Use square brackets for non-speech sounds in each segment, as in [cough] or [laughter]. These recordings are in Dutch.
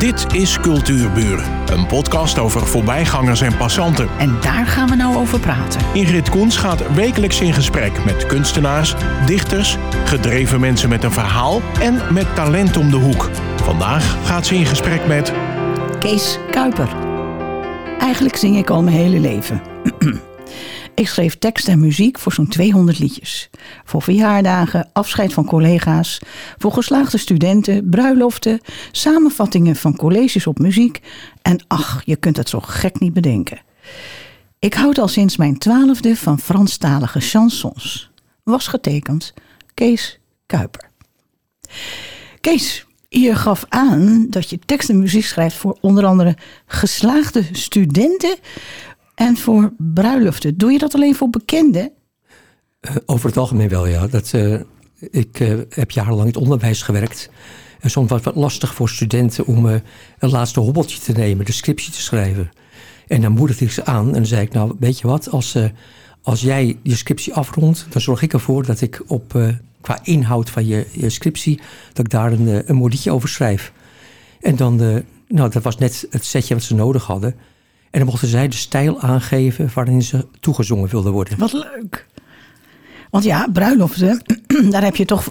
Dit is Cultuurburen, een podcast over voorbijgangers en passanten. En daar gaan we nou over praten. Ingrid Koens gaat wekelijks in gesprek met kunstenaars, dichters, gedreven mensen met een verhaal en met talent om de hoek. Vandaag gaat ze in gesprek met Kees Kuiper. Eigenlijk zing ik al mijn hele leven. [clears throat] ik schreef tekst en muziek voor zo'n 200 liedjes. Voor verjaardagen, afscheid van collega's, voor geslaagde studenten, bruiloften, samenvattingen van colleges op muziek. En ach, je kunt het zo gek niet bedenken. Ik houd al sinds mijn twaalfde van Franstalige chansons. Was getekend Kees Kuiper. Kees, je gaf aan dat je tekst en muziek schrijft voor onder andere geslaagde studenten en voor bruiloften. Doe je dat alleen voor bekenden? Uh, over het algemeen wel, ja. Dat, uh, ik uh, heb jarenlang in het onderwijs gewerkt. En soms was het lastig voor studenten om een laatste hobbeltje te nemen, de scriptie te schrijven. En dan moedigde ik ze aan en zei ik, nou weet je wat, als, als jij je scriptie afrondt, dan zorg ik ervoor dat ik op, qua inhoud van je, je scriptie, dat ik daar een, een over schrijf. En dan, nou dat was net het setje wat ze nodig hadden. En dan mochten zij de stijl aangeven waarin ze toegezongen wilden worden. Wat leuk. Want ja, bruiloften, [clears throat] daar heb je toch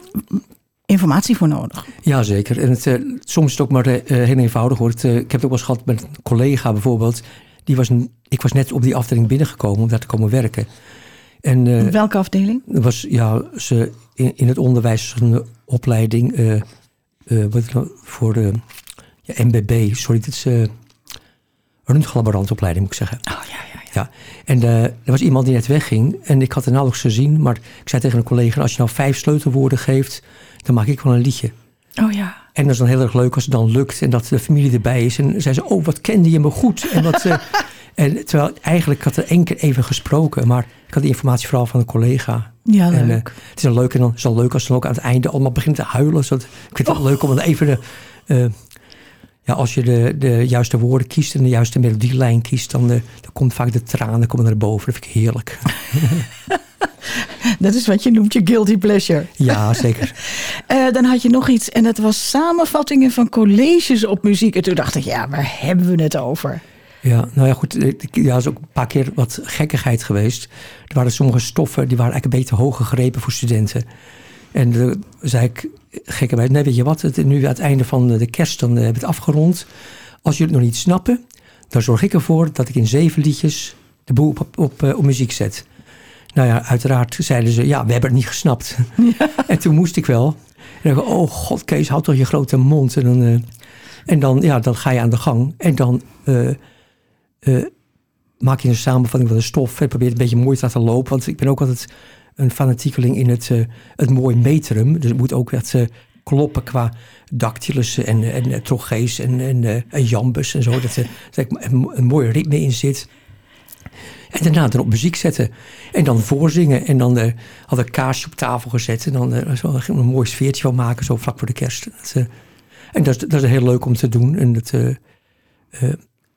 informatie voor nodig. Jazeker. En het, uh, soms is het ook maar uh, heel eenvoudig. Hoor. Het, uh, ik heb het ook wel eens gehad met een collega bijvoorbeeld. Die was, ik was net op die afdeling binnengekomen om daar te komen werken. En, Welke afdeling? was ja, ze in, in het onderwijs een opleiding wat, voor de ja, MBB. Sorry, dit is röntgenlaborantopleiding moet ik zeggen. Oh ja, ja. ja. ja. En uh, er was iemand die net wegging en ik had het nauwelijks gezien. Maar ik zei tegen een collega, als je nou vijf sleutelwoorden geeft, dan maak ik wel een liedje. Oh ja. En dat is dan heel erg leuk als het dan lukt en dat de familie erbij is. En zei ze, oh wat kende je me goed. En, wat, uh, [laughs] en terwijl eigenlijk had er één keer even gesproken, maar ik had die informatie vooral van een collega. Ja, leuk. En, uh, het is dan leuk en dan is het leuk als ze ook aan het einde allemaal begint te huilen. Zodat, ik vind het oh. leuk om dan even de, ja, als je de, de juiste woorden kiest en de juiste melodielijn kiest, dan, de, dan komt vaak de tranen komen naar boven. Dat vind ik heerlijk. [laughs] dat is wat je noemt je guilty pleasure. Ja, zeker. uh, [laughs] dan had je nog iets en dat was samenvattingen van colleges op muziek. En toen dacht ik, ja, waar hebben we het over? Ja, nou ja, goed. Ja, is ook een paar keer wat gekkigheid geweest. Er waren sommige stoffen die waren eigenlijk een beetje hoog gegrepen voor studenten. En dan zei ik, gekkerwijs, nee weet je wat, het, nu aan het einde van de kerst, dan hebben we het afgerond. Als jullie het nog niet snappen, dan zorg ik ervoor dat ik in zeven liedjes de boel op, op, op, op muziek zet. Nou ja, uiteraard zeiden ze, ja, we hebben het niet gesnapt. Ja. [laughs] [laughs] En toen moest ik wel. En dan oh god Kees, houd toch je grote mond. En dan, uh, en dan, ja, dan ga je aan de gang. En dan uh, uh, maak je een samenvatting van de stof. En probeer het een beetje mooi te laten lopen. Want ik ben ook altijd een fanatiekeling in het, uh, het mooi metrum. Dus het moet ook echt uh, kloppen qua dactylus en, en, en trochees en, en, en jambus en zo. Dat er een, een mooi ritme in zit. En daarna dan op muziek zetten. En dan voorzingen. En dan uh, had ik kaarsje op tafel gezet. En dan uh, zo, een mooi sfeertje van maken, zo vlak voor de kerst. En dat is, dat is heel leuk om te doen. En dat,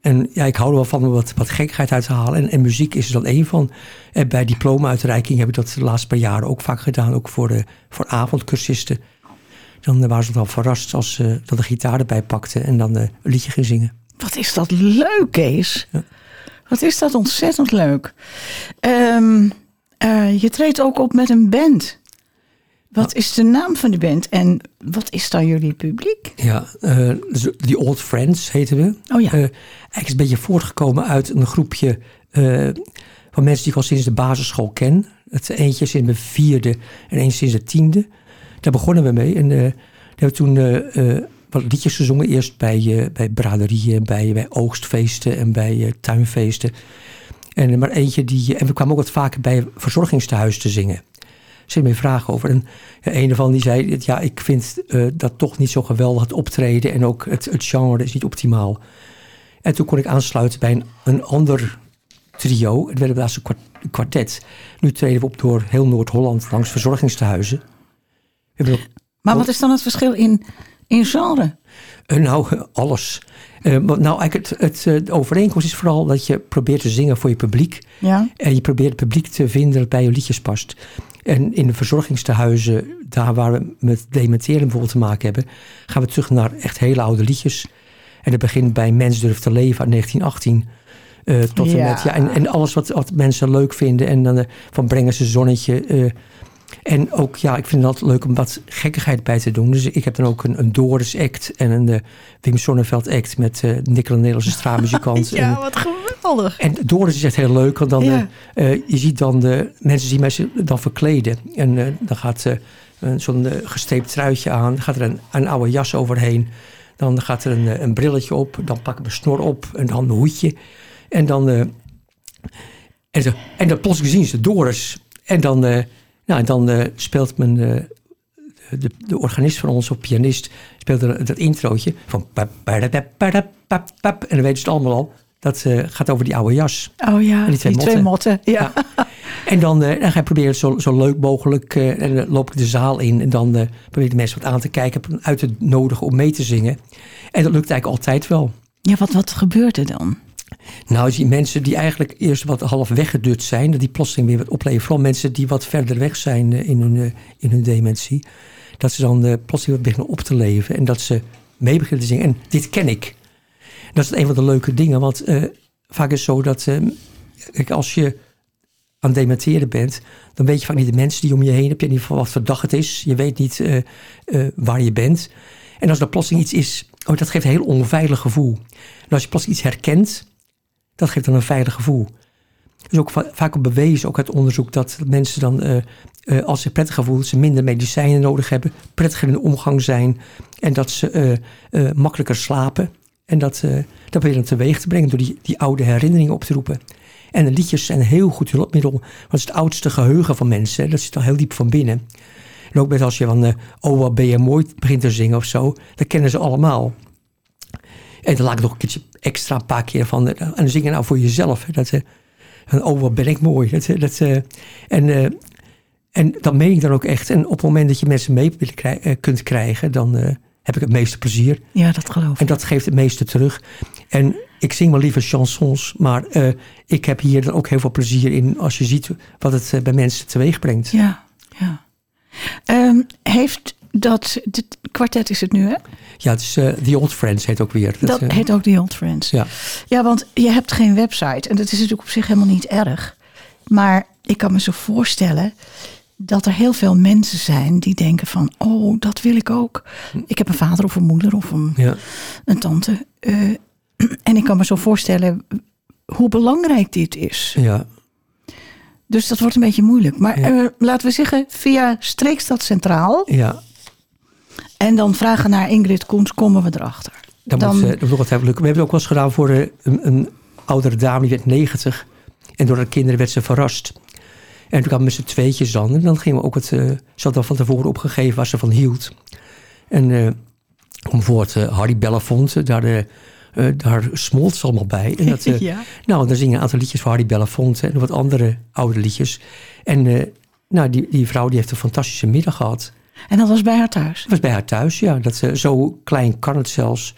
en ja, ik hou er wel van om wat, wat gekheid uit te halen. En, en muziek is er dan één van. En bij diploma-uitreiking heb ik dat de laatste paar jaren ook vaak gedaan. Ook voor, de, voor avondcursisten. Dan waren ze dan verrast als ze uh, de gitaar erbij pakte en dan een liedje ging zingen. Wat is dat leuk, Kees. Ja. Wat is dat ontzettend leuk. Um, uh, je treedt ook op met een band. Wat is de naam van de band en wat is dan jullie publiek? Ja, uh, die Old Friends heten we. Oh ja. Uh, eigenlijk is een beetje voortgekomen uit een groepje uh, van mensen die ik al sinds de basisschool ken. Het eentje sinds mijn vierde en één sinds de tiende. Daar begonnen we mee en daar hebben we toen wat liedjes gezongen. Eerst bij, bij braderieën, bij, bij oogstfeesten en bij tuinfeesten. En maar eentje die. En we kwamen ook wat vaker bij verzorgingstehuis te zingen zit meer vragen over. En ja, een ervan die zei, ja, ik vind uh, dat toch niet zo geweldig het optreden en ook het, het genre is niet optimaal. En toen kon ik aansluiten bij een, een ander trio. Het werd laatst een kwartet. Nu treden we op door heel Noord-Holland langs verzorgingstehuizen. Maar wat is dan het verschil in, in genre? Uh, nou, alles. Uh, nou, eigenlijk het, het, de overeenkomst is vooral dat je probeert te zingen voor je publiek. Ja. En je probeert het publiek te vinden dat bij je liedjes past. En in de verzorgingstehuizen, daar waar we met dementeren bijvoorbeeld te maken hebben, gaan we terug naar echt hele oude liedjes. En het begint bij Mens durft te leven uit 1918. eh, tot en Ja. met, ja, en, en alles wat, wat mensen leuk vinden. En dan eh, van brengen ze zonnetje. En ook, ja, ik vind het altijd leuk om wat gekkigheid bij te doen. Dus ik heb dan ook een, een Doris act en een eh, Wim Sonneveld act met eh Nicola Nederlandse straatmuzikant. [laughs] en, wat geweldig. en Doris is echt heel leuk, want dan, Ja. eh, je ziet dan de mensen zien ze dan verkleden. En dan gaat zo'n gesteept truitje aan, dan gaat er een, een oude jas overheen. Dan gaat er een, een brilletje op, dan pak ik mijn snor op en dan een hoedje. En dan, en, zo, en dan plotseling zien ze Doris. En dan, nou, en dan eh, speelt men, eh, de, de organist van ons, of pianist, speelt er dat introotje van. En dan weten ze het allemaal al. Dat eh, gaat over die oude jas. Oh ja, En die twee motten. Ja. En dan, dan ga je proberen zo, zo leuk mogelijk. en dan loop ik de zaal in. En dan probeer ik de mensen wat aan te kijken. Uit te nodigen om mee te zingen. En dat lukt eigenlijk altijd wel. ja, wat, wat gebeurt er dan? Nou, je mensen die eigenlijk eerst wat half weggedut zijn. Dat die plotseling weer wat opleven. Vooral mensen die wat verder weg zijn eh, in hun, eh, in hun dementie. Dat ze dan eh, plotseling wat beginnen op te leven. En dat ze mee beginnen te zingen. En dit ken ik. Dat is een van de leuke dingen. Want vaak is het zo dat... eh, kijk, als je aan dementeren bent... dan weet je vaak niet de mensen die om je heen hebt. Je weet niet wat voor dag het is. Je weet niet waar je bent. En als er plotseling iets is... Oh, dat geeft een heel onveilig gevoel. En als je plotseling iets herkent... dat geeft dan een veilig gevoel. Is ook va- vaak bewezen, ook uit onderzoek... dat mensen dan, eh, eh, als ze prettig voelen... ze minder medicijnen nodig hebben... prettiger in de omgang zijn... en dat ze eh, makkelijker slapen... En dat, dat je dan teweeg te brengen door die, die oude herinneringen op te roepen. En de liedjes zijn een heel goed hulpmiddel. Want het oudste geheugen van mensen. Dat zit al heel diep van binnen. En ook met als je van, oh wat ben je mooi begint te zingen of zo. Dat kennen ze allemaal. En dan laat ik nog een keertje extra een paar keer van. eh, en dan zing je nou voor jezelf. hè, Dat, van, oh wat ben ik mooi. Dat, dat, en, eh, en dat meen ik dan ook echt. En op het moment dat je mensen mee eh, kunt krijgen. Dan heb ik het meeste plezier. Ja, dat geloof En ik. dat geeft het meeste terug. En ik zing wel liever chansons, maar ik heb hier dan ook heel veel plezier in als je ziet wat het bij mensen teweeg brengt. Ja, ja. Ehm, heeft dat, dit kwartet is het nu hè? Ja, het is eh, The Old Friends heet ook weer. Dat eh, heet ook The Old Friends. Ja. Ja, want je hebt geen website. En dat is natuurlijk op zich helemaal niet erg. Maar ik kan me zo voorstellen dat er heel veel mensen zijn die denken van... oh, dat wil ik ook. Ik heb een vader of een moeder of een, ja. een tante. Eh, [clears throat] en ik kan me zo voorstellen hoe belangrijk dit is. ja. Dus dat wordt een beetje moeilijk. Maar Ja. laten we zeggen, via Streekstad Centraal... ja. En dan vragen naar Ingrid Koens, komen we erachter. Dat, Dan- moet, dat moet lukken. We hebben het ook wel eens gedaan voor eh, een, een oudere dame, die werd 90. En door haar kinderen werd ze verrast. En toen kwamen we met z'n tweetjes dan. En dan gingen we ook het... eh, ze had al van tevoren opgegeven waar ze van hield. En eh, om bijvoorbeeld eh, Harry Belafonte, daar, daar smolt ze allemaal bij. En dat, [laughs] Ja. Nou, dan zingen een aantal liedjes van Harry Belafonte en wat andere oude liedjes. En nou, die, die vrouw die heeft een fantastische middag gehad. En dat was bij haar thuis. Het was bij haar thuis, ja. Dat, ze zo klein kan het zelfs.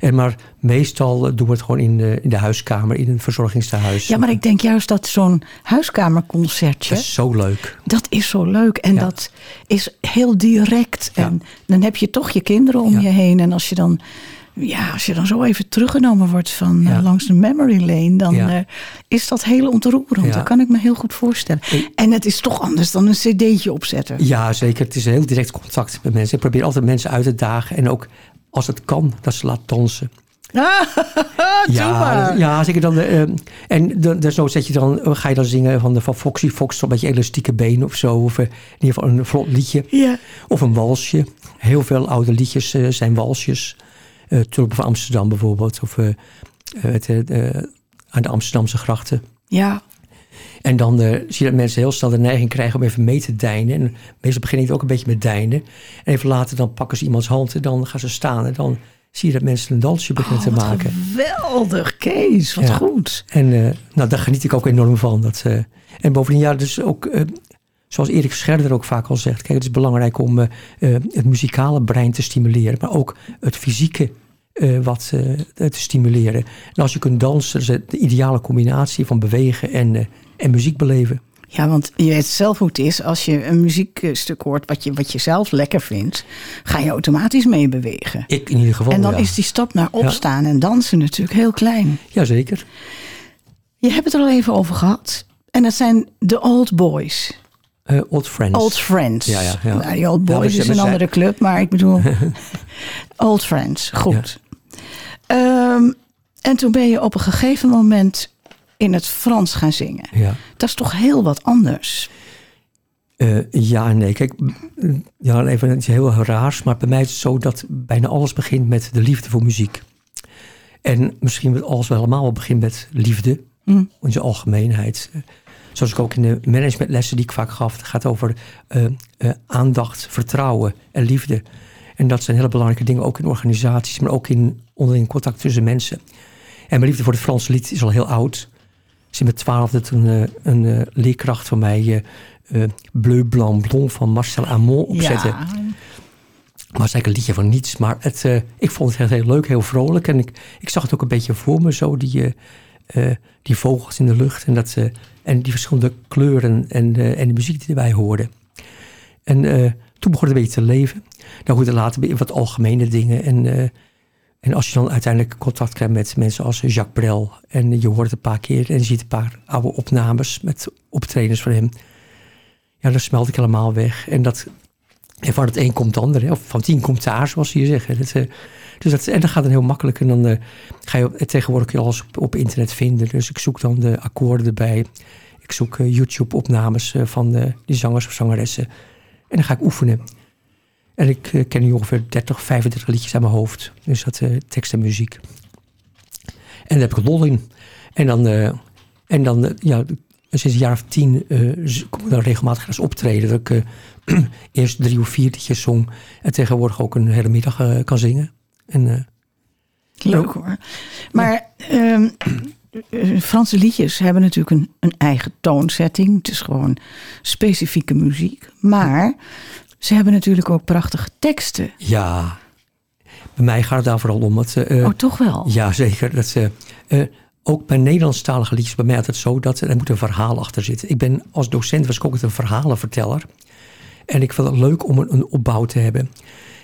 En maar meestal eh, doen we het gewoon in de, in de huiskamer, in een verzorgingstehuis. Ja, maar ik denk juist dat zo'n huiskamerconcertje... Dat is zo leuk. Dat is zo leuk en Ja. dat is heel direct. Ja. En dan heb je toch je kinderen om Ja. je heen. En als je dan, ja, als je dan zo even teruggenomen wordt van eh, Ja. langs de memory lane, dan Ja. eh, is dat heel ontroerend. Ja. Dat kan ik me heel goed voorstellen. Ik- En het is toch anders dan een cd'tje opzetten. Ja, zeker. Het is een heel direct contact met mensen. Ik probeer altijd mensen uit te dagen. En ook als het kan, dat ze laat dansen. [laughs] Ja, maar. ja, zeker dan. eh, en dan, dan zo zet je dan, ga je dan zingen van, de, van Foxy Fox, een beetje elastieke been of zo. Of in ieder geval een vlot liedje. Ja. Of een walsje. Heel veel oude liedjes zijn walsjes. Eh Tulpen van Amsterdam bijvoorbeeld. Of eh, eh, het, aan de Amsterdamse grachten. ja, En dan zie je dat mensen heel snel de neiging krijgen om even mee te deinen. En meestal beginnen het ook een beetje met deinen. En even later dan pakken ze iemands hand en dan gaan ze staan. En dan zie je dat mensen een dansje beginnen Oh, te wat maken. geweldig, Kees. Wat Ja. goed. En nou, daar geniet ik ook enorm van. Dat, en bovendien, ja, dus ook, zoals Erik Scherder ook vaak al zegt. Kijk, het is belangrijk om het muzikale brein te stimuleren. Maar ook het fysieke eh, wat eh, te stimuleren. En als je kunt dansen, is het de ideale combinatie van bewegen en, eh, en muziek beleven. Ja, want je weet zelf hoe het is. Als je een muziekstuk hoort wat je, wat je zelf lekker vindt, ga je automatisch meebewegen. Ik in ieder geval. En dan ja. is die stap naar opstaan en dansen natuurlijk heel klein. Jazeker. Je hebt het er al even over gehad. En dat zijn de Old Boys. Old Friends. Old Friends. Ja, ja, ja. Nou, die Old Ja, Boys is een andere club, maar ik bedoel... [laughs] Old Friends, goed. Ehm, en toen ben je op een gegeven moment in het Frans gaan zingen. Ja. Dat is toch heel wat anders? Eh, ja en nee. Kijk, mm, ja, even iets heel raars. Maar bij mij is het zo dat bijna alles begint met de liefde voor muziek. En misschien met alles wel helemaal wel begint met liefde. Mm. In zijn algemeenheid. Eh, Zoals ik ook in de managementlessen die ik vaak gaf. Het gaat over eh, aandacht, vertrouwen en liefde. En dat zijn hele belangrijke dingen. Ook in organisaties, maar ook in onderling contact tussen mensen. En mijn liefde voor het Franse lied is al heel oud. Sinds mijn twaalfde toen eh, een eh, leerkracht van mij... eh, Bleu Blanc Blond van Marcel Amont opzette. Ja, Maar het is eigenlijk een liedje van niets. Maar het, ik vond het echt heel leuk, heel vrolijk. En ik, ik zag het ook een beetje voor me, zo die, die vogels in de lucht. En, dat, en die verschillende kleuren en, en de muziek die erbij hoorde. En toen begon het een beetje te leven. Dan goed, later weer wat algemene dingen. En, eh, en als je dan uiteindelijk contact krijgt met mensen als Jacques Brel. En je hoort het een paar keer en je ziet een paar oude opnames met optredens van hem. Ja, dan smelt ik helemaal weg. En dat, en van het een komt het ander. hè. Of van tien komt daar, zoals ze hier zeggen. Eh, dus dat, en dat gaat dan heel makkelijk. En dan eh, ga je tegenwoordig alles op, op internet vinden. Dus ik zoek dan de akkoorden erbij. Ik zoek YouTube-opnames van eh, die zangers of zangeressen. En dan ga ik oefenen. En ik eh, ken nu ongeveer 30, 35 liedjes aan mijn hoofd. Dus dat eh, tekst en muziek. En daar heb ik lol in. En dan, eh, en dan ja, sinds een jaar of tien kom ik dan regelmatig eens optreden. Dat ik [clears throat] eerst drie of vier liedjes zong. En tegenwoordig ook een hele middag kan zingen. En leuk hoor. Maar ehm, eh, Franse liedjes hebben natuurlijk een, een eigen toonzetting. Het is gewoon specifieke muziek. Maar ze hebben natuurlijk ook prachtige teksten. ja, bij mij gaat het daar vooral om. Dat, eh, Oh, toch wel? Ja, zeker. Dat, ze eh, ook bij Nederlandstalige liedjes, bij mij altijd zo dat er moet een verhaal achter zitten. Ik ben als docent was ik ook een verhalenverteller. En ik vind het leuk om een, een opbouw te hebben.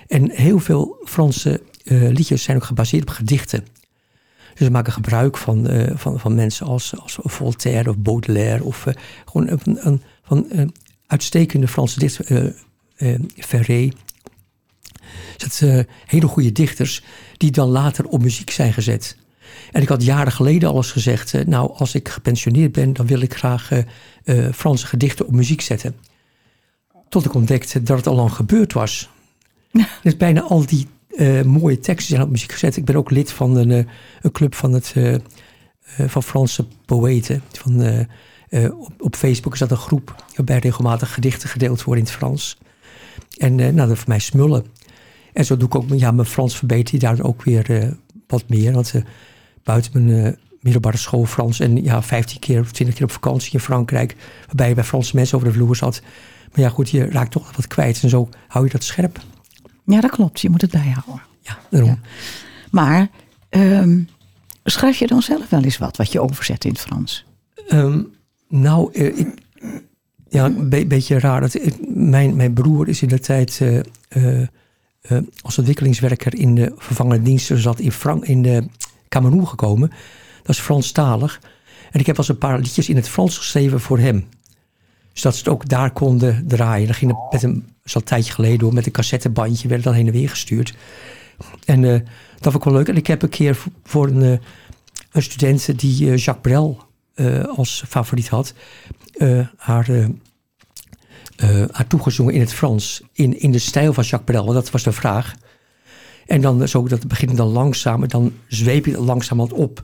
En heel veel Franse eh, liedjes zijn ook gebaseerd op gedichten. Dus ze maken gebruik van, van, van mensen als, als Voltaire of Baudelaire. Of gewoon een, een, van uitstekende Franse dichters. Eh Ferré. Dus dat eh, hele goede dichters die dan later op muziek zijn gezet. En ik had jaren geleden al eens gezegd... eh, nou, als ik gepensioneerd ben... dan wil ik graag Franse gedichten op muziek zetten. Tot ik ontdekte dat het al lang gebeurd was. [laughs] Dus bijna al die mooie teksten zijn op muziek gezet. Ik ben ook lid van een, een club van, het, van Franse poëten. Van, op, op Facebook is dat een groep waarbij regelmatig gedichten gedeeld worden in het Frans. En eh, nou, dat voor mij smullen. En zo doe ik ook ja, mijn Frans verbeter daar ook weer eh, wat meer. Want eh, buiten mijn middelbare school Frans en ja, 15 keer of 20 keer op vakantie in Frankrijk, waarbij je bij Franse mensen over de vloer zat. Maar ja, goed, je raakt toch wat kwijt en zo hou je dat scherp. Ja, dat klopt. Je moet het bijhouden. Ja, daarom. Ja. Maar ehm, schrijf je dan zelf wel eens wat, wat je overzet in het Frans? Ehm, nou, ik, ja, een be- beetje raar. Dat, mijn, mijn broer is in de tijd eh, eh, eh, als ontwikkelingswerker in de vervangende diensten zat in, Frank, in de Cameroen gekomen. Dat is Franstalig. En ik heb eens een paar liedjes in het Frans geschreven voor hem. Zodat ze het ook daar konden draaien. Dan ging het met een, dat een tijdje geleden door, met een cassettebandje werd dan heen en weer gestuurd. En dat vond ik wel leuk. En ik heb een keer voor- een, een student die Jacques Brel als favoriet had, eh, haar, eh, eh, haar toegezongen in het Frans. In, in de stijl van Jacques Brel, want dat was de vraag. En dan zo, dat begint dan langzaam, en dan zweep je het langzamerhand op.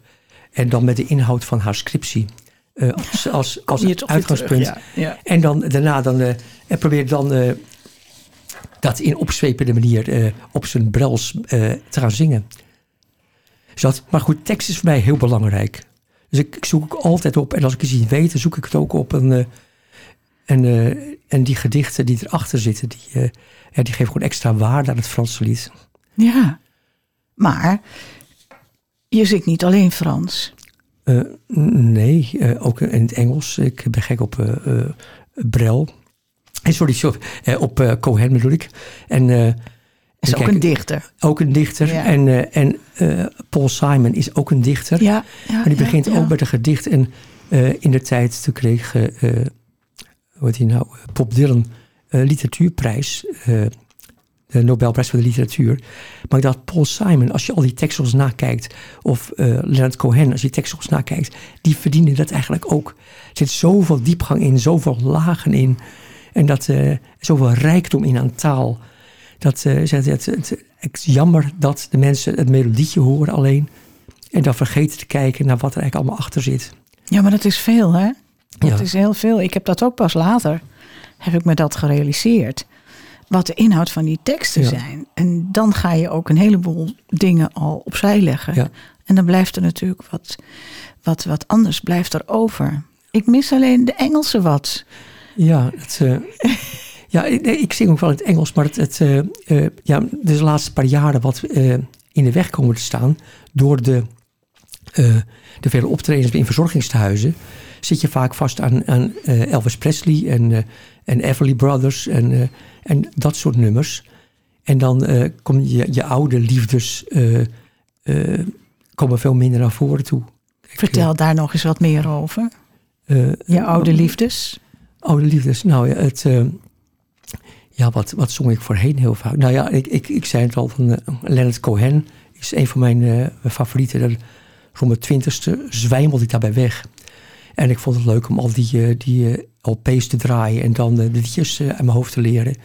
En dan met de inhoud van haar scriptie. eh, als, als, als weer uitgangspunt. terug, ja, ja. En dan daarna dan, eh, en probeer dan eh, dat in opzwepende manier eh, op zijn brels eh, te gaan zingen. Dus dat, maar goed, tekst is voor mij heel belangrijk. Dus ik, ik zoek ook altijd op, en als ik iets niet weet, dan zoek ik het ook op. En, eh, en, eh, en die gedichten die erachter zitten, die, eh, ja, die geven gewoon extra waarde aan het Franse lied. Ja. Maar je zingt niet alleen Frans. Nee, ook in het Engels. Ik ben gek op Brel. Sorry, sorry op Cohen bedoel ik. En, is ook een dichter. Ook een dichter. Ja. En, en Paul Simon is ook een dichter. Ja, ja maar die begint ook met een gedicht. En in de tijd toen kreeg, heet hij nou, Bob Dylan literatuurprijs de Nobelprijs voor de literatuur. Maar ik dacht, Paul Simon, als je al die tekstels nakijkt, of Leonard Cohen, als je die tekstels nakijkt, die verdienen dat eigenlijk ook. Er zit zoveel diepgang in, zoveel lagen in, en dat, zoveel rijkdom in aan taal. Dat het, het, het, het, jammer dat de mensen het melodietje horen alleen, en dan vergeten te kijken naar wat er eigenlijk allemaal achter zit. Ja, maar dat is veel, hè? Dat is heel veel. Ik heb dat ook pas later, heb ik me dat gerealiseerd wat de inhoud van die teksten zijn. En dan ga je ook een heleboel dingen al opzij leggen. Ja. En dan blijft er natuurlijk wat, wat, wat anders blijft er over. Ik mis alleen de Engelse wat. Ja, het, uh, ja ik, ik, zing ook wel in het Engels, maar het, het uh, uh, ja, de laatste paar jaren wat in de weg komen te staan door de, de vele optredens in verzorgingstehuizen zit je vaak vast aan, aan Elvis Presley en, en Everly Brothers en en dat soort nummers. En dan kom je, je oude liefdes komen veel minder naar voren toe. Vertel daar nog eens wat meer over. je oude liefdes? Oude liefdes, nou ja, het, ja wat, wat zong ik voorheen heel vaak? Nou ja, ik, ik, ik zei het al, van Leonard Cohen is een van mijn favorieten. Rond mijn twintigste zwijmelde ik daarbij weg. En ik vond het leuk om al die, die LP's te draaien en dan de liedjes uit mijn hoofd te leren.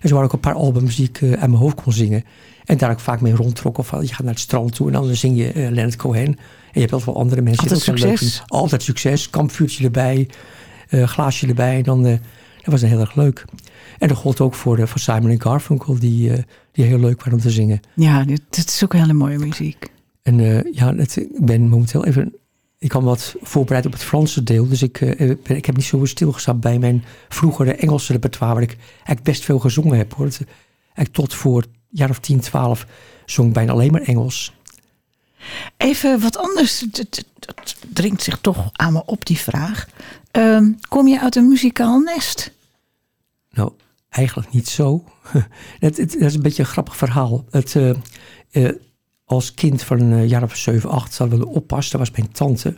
En zo waren ook een paar albums die ik uh, uit mijn hoofd kon zingen. En daar ik vaak mee rondtrok. Of je gaat naar het strand toe en dan zing je uh, Leonard Cohen. En je hebt heel veel andere mensen. Altijd succes. Altijd succes. Kampvuurtje erbij. Uh, glaasje erbij. En dan, dat was heel erg leuk. En dat gold ook voor, voor Simon en Garfunkel. Die, die heel leuk waren om te zingen. Ja, dit, is ook hele mooie muziek. En ja, het, ik ben momenteel even ik kan wat voorbereid op het Franse deel. Dus ik, uh, ik heb niet zo stilgestaan bij mijn vroegere Engelse repertoire. Waar ik eigenlijk best veel gezongen heb. Hoor. Eigenlijk tot voor jaar of 10, 12 zong ik bijna alleen maar Engels. Even wat anders. Dat dringt zich toch aan me op, die vraag. Uh, kom je uit een muzikaal nest? Nou, eigenlijk niet zo. [laughs] dat is een beetje een grappig verhaal. Het, uh, als kind van een jaar of 7, 8 hadden we de oppas. Dat was mijn tante.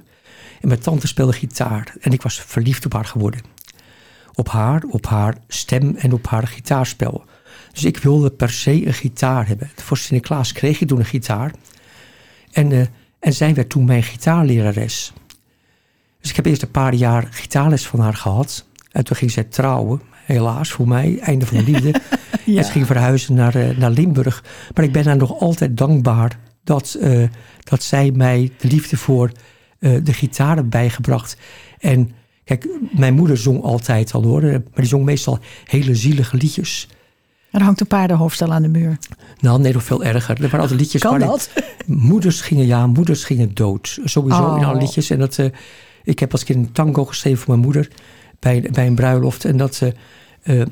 En mijn tante speelde gitaar. En ik was verliefd op haar geworden. Op haar, op haar stem en op haar gitaarspel. Dus ik wilde per se een gitaar hebben. Voor Sinterklaas kreeg ik toen een gitaar. En, uh, en zij werd toen mijn gitaarlerares. Dus ik heb eerst een paar jaar gitaarles van haar gehad. En toen ging zij trouwen. Helaas voor mij, einde van de liefde. [laughs] ja. En ze ging verhuizen naar, uh, naar Limburg. Maar ik ben haar nog altijd dankbaar dat, uh, dat zij mij de liefde voor uh, de gitaar heeft bijgebracht. En kijk, mijn moeder zong altijd al hoor, maar die zong meestal hele zielige liedjes. Er hangt een paardenhoofdstel aan de muur. Nou, nee, nog veel erger. Er waren altijd liedjes kan dat? Moeders gingen, ja, moeders gingen dood. Sowieso Oh. in alle liedjes. En dat, uh, ik heb als kind een tango geschreven voor mijn moeder bij, bij een bruiloft. En dat, uh,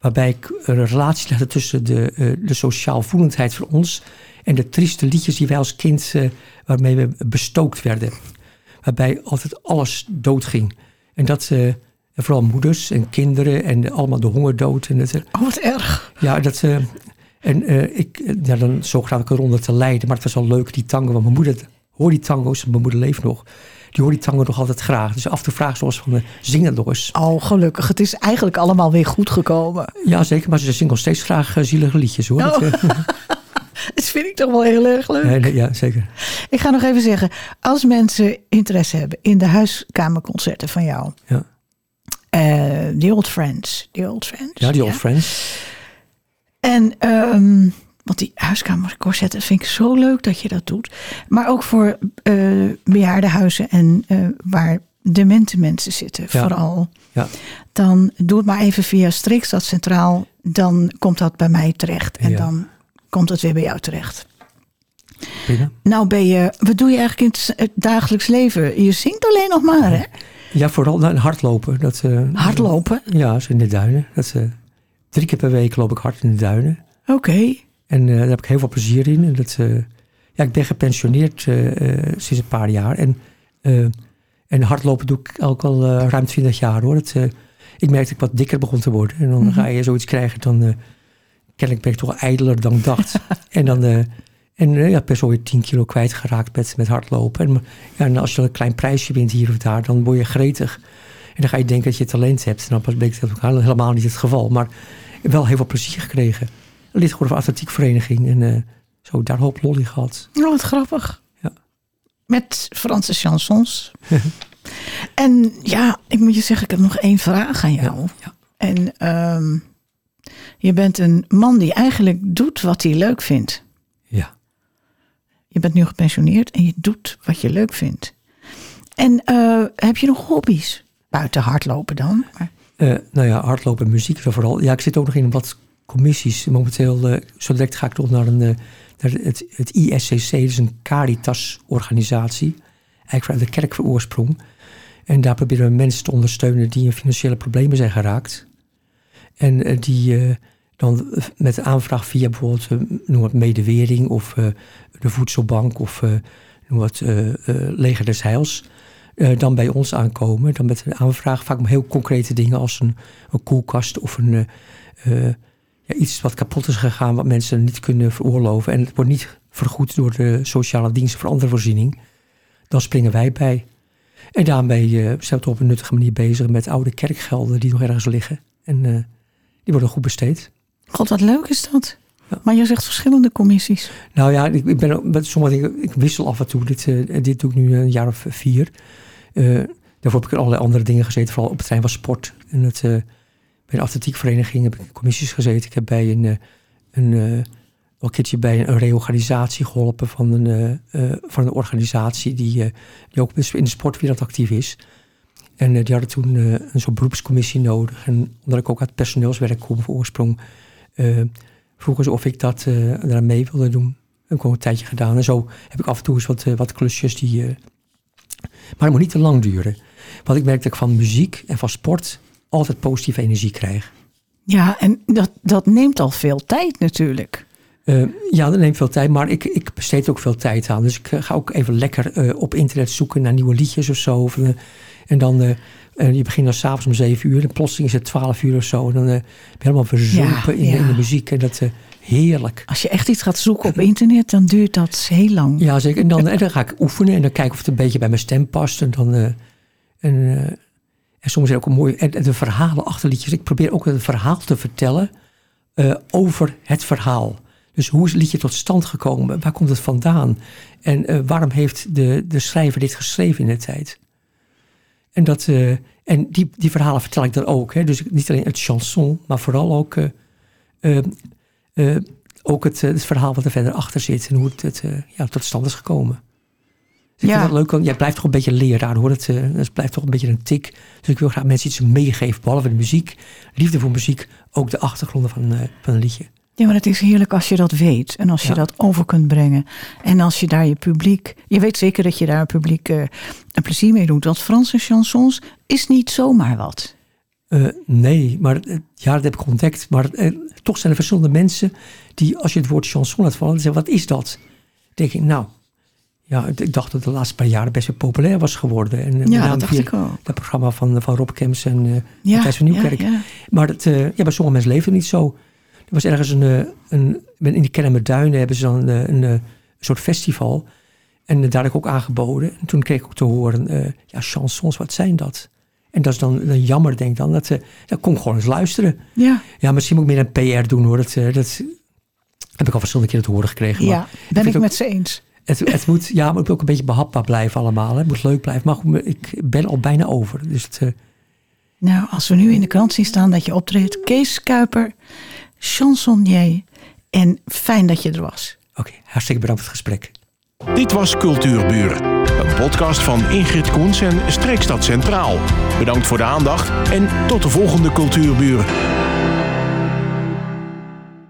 waarbij ik een relatie legde tussen de, uh, de sociaal voelendheid van ons en de trieste liedjes die wij als kind, waarmee we bestookt werden. Waarbij altijd alles doodging. En dat, vooral moeders en kinderen en allemaal de hongerdood. En dat, oh, wat erg. Ja, dat, uh, en uh, ik, ja, dan zo graag ik eronder te lijden. Maar het was wel leuk, die tango. Want mijn moeder, hoor die tango's, mijn moeder leeft nog. Die hoort die tango nog altijd graag. Dus af en toe ze ons van, zing het nog eens. Oh, gelukkig. Het is eigenlijk allemaal weer goed gekomen. Ja, zeker. Maar ze zingen nog steeds graag zielige liedjes, hoor. Oh. Dat, [laughs] dat vind ik toch wel heel erg leuk. Nee, nee, ja, zeker. Ik ga nog even zeggen, als mensen interesse hebben in de huiskamerconcerten van jou. Ja. Uh, The Old Friends. The Old Friends. Ja, The Old ja. Friends. En, um, want die huiskamerconcerten vind ik zo leuk dat je dat doet. Maar ook voor uh, bejaardenhuizen en uh, waar demente mensen zitten, ja. vooral. Ja. Dan doe het maar even via Strikstad Centraal. Dan komt dat bij mij terecht. En Ja. dan komt het weer bij jou terecht. Binnen. Nou ben je, wat doe je eigenlijk in het, het dagelijks leven? Je zingt alleen nog maar, hè? Ja, vooral nou, hardlopen. Dat, uh, Hardlopen? Ja, zo in de duinen. Dat, uh, drie keer per week loop ik hard in de duinen. Oké. Okay. En uh, daar heb ik heel veel plezier in. En dat, ja, ik ben gepensioneerd sinds een paar jaar. En Eh, en hardlopen doe ik ook al eh, ruim 20 jaar hoor. Eh, ik merkte dat ik wat dikker begon te worden. En dan Mhm. ga je zoiets krijgen, dan uh, kennelijk ben ik toch ijdeler dan ik dacht. [laughs] en dan eh, en, uh, ja, best wel weer 10 kilo kwijtgeraakt met, met hardlopen. En, ja, en als je een klein prijsje wint hier of daar, dan word je gretig. En dan ga je denken dat je talent hebt. En dan pas bleek dat helemaal niet het geval. Maar wel heel veel plezier gekregen. Lid geworden van atletiekvereniging. En uh, zo daar hoop lolly gehad. Oh, wat grappig. Ja. Met Franse chansons. [laughs] en ja, ik moet je zeggen, ik heb nog één vraag aan jou. Ja, ja. En um, je bent een man die eigenlijk doet wat hij leuk vindt. Ja. Je bent nu gepensioneerd en je doet wat je leuk vindt. En uh, heb je nog hobby's? Buiten hardlopen dan? Maar... Uh, nou ja, hardlopen en muziek vooral. Ja, ik zit ook nog in wat commissies. Momenteel, uh, zo direct ga ik toch naar, een, uh, naar het, het ISCC, is een Caritas-organisatie. Eigenlijk vanuit de kerk van oorsprong. En daar proberen we mensen te ondersteunen die in financiële problemen zijn geraakt. En uh, die dan met aanvraag via bijvoorbeeld, noem het medewering of de voedselbank of noem het leger des heils dan bij ons aankomen. Dan met een aanvraag, vaak om heel concrete dingen als een, koelkast of een, ja, iets wat kapot is gegaan, wat mensen niet kunnen veroorloven. En het wordt niet vergoed door de sociale diensten voor andere voorziening. Dan springen wij bij. En daarmee uh, zijn we op een nuttige manier bezig met oude kerkgelden die nog ergens liggen. En die worden goed besteed. God, wat leuk is dat. Ja. Maar je zegt verschillende commissies. Nou ja, ik, ik ben met sommige dingen, ik wissel af en toe. Dit, uh, dit doe ik nu een jaar of vier. Daarvoor heb ik in allerlei andere dingen gezeten, vooral op het terrein van sport. En het, bij de atletiekvereniging heb ik in commissies gezeten. Ik heb bij een, uh, een, een keertje bij een reorganisatie geholpen van een, van een organisatie die, die ook in de sportwereld actief is. En die hadden toen een soort beroepscommissie nodig. En omdat ik ook uit personeelswerk kom voor oorsprong, vroegen ze of ik dat daar mee wilde doen. heb ik een tijdje gedaan. En zo heb ik af en toe eens wat, wat klusjes die maar het moet niet te lang duren. Want ik merk dat ik van muziek en van sport altijd positieve energie krijg. Ja, en dat, dat neemt al veel tijd natuurlijk. Uh, ja, dat neemt veel tijd, maar ik, ik besteed ook veel tijd aan. Dus ik uh, ga ook even lekker uh, op internet zoeken naar nieuwe liedjes of zo. Of, en dan, je begint dan s'avonds om zeven uur en plotseling is het twaalf uur of zo. En dan ben je helemaal verzonken ja, in, ja. in, de muziek. En dat heerlijk. Als je echt iets gaat zoeken op internet, dan duurt dat heel lang. Ja, zeker. En dan, en dan ga ik oefenen en dan kijken of het een beetje bij mijn stem past. En dan... en, en soms zijn ook een mooie... En, de verhalen achter liedjes. Ik probeer ook een verhaal te vertellen uh, over het verhaal. Dus hoe is het liedje tot stand gekomen? Waar komt het vandaan? En uh, waarom heeft de, de schrijver dit geschreven in de tijd? En, dat, uh, en die, die verhalen vertel ik dan ook. Hè? Dus niet alleen het chanson, maar vooral ook, ook het, het, verhaal wat er verder achter zit. En hoe het, het ja, tot stand is gekomen. Dus ik ja. vind dat leuk, want jij blijft toch een beetje leraar hoor. Het, uh, het blijft toch een beetje een tik. Dus ik wil graag mensen iets meegeven, behalve de muziek. Liefde voor muziek, ook de achtergronden van, uh, van een liedje. Ja, maar het is heerlijk als je dat weet en als je ja. dat over kunt brengen. En als je daar je publiek... Je weet zeker dat je daar publiek uh, een plezier mee doet. Want Franse chansons is niet zomaar wat. nee, maar ja, dat heb ik ontdekt. Maar toch zijn er verschillende mensen die, als je het woord chanson laat vallen, zeggen, wat is dat? Dan denk ik, nou, ja, ik dacht dat de laatste paar jaren best wel populair was geworden. En ja, dat dacht ik ook. Dat programma van, van Rob Kemps en uh, ja, Matthijs van Nieuwkerk. Ja, ja. Maar het, uh, ja, bij sommige mensen leeft het niet zo. Er was ergens een, een, in de Kennemer Duinen hebben ze dan een, een, een soort festival. En daar heb ik ook aangeboden. En toen kreeg ik ook te horen, uh, ja, chansons, wat zijn dat? En dat is dan, dan jammer, denk ik dan. Dat, uh, dat kom gewoon eens luisteren. Ja. Ja, misschien moet ik meer een PR doen hoor. Dat, dat heb ik al verschillende keer te horen gekregen. Ja, ben ik, ik met ze eens. Het, het moet, ja, maar het moet ook een beetje behapbaar blijven allemaal. Hè. Het moet leuk blijven. Maar goed, ik ben al bijna over. Dus het, uh... Nou, als we nu in de krant zien staan dat je optreedt. Kees Kuiper, chansonnier. En fijn dat je er was. Oké, okay, hartstikke bedankt voor het gesprek. Dit was Cultuurbuur. Een podcast van Ingrid Koens en Streekstad Centraal. Bedankt voor de aandacht en tot de volgende Cultuurbuur.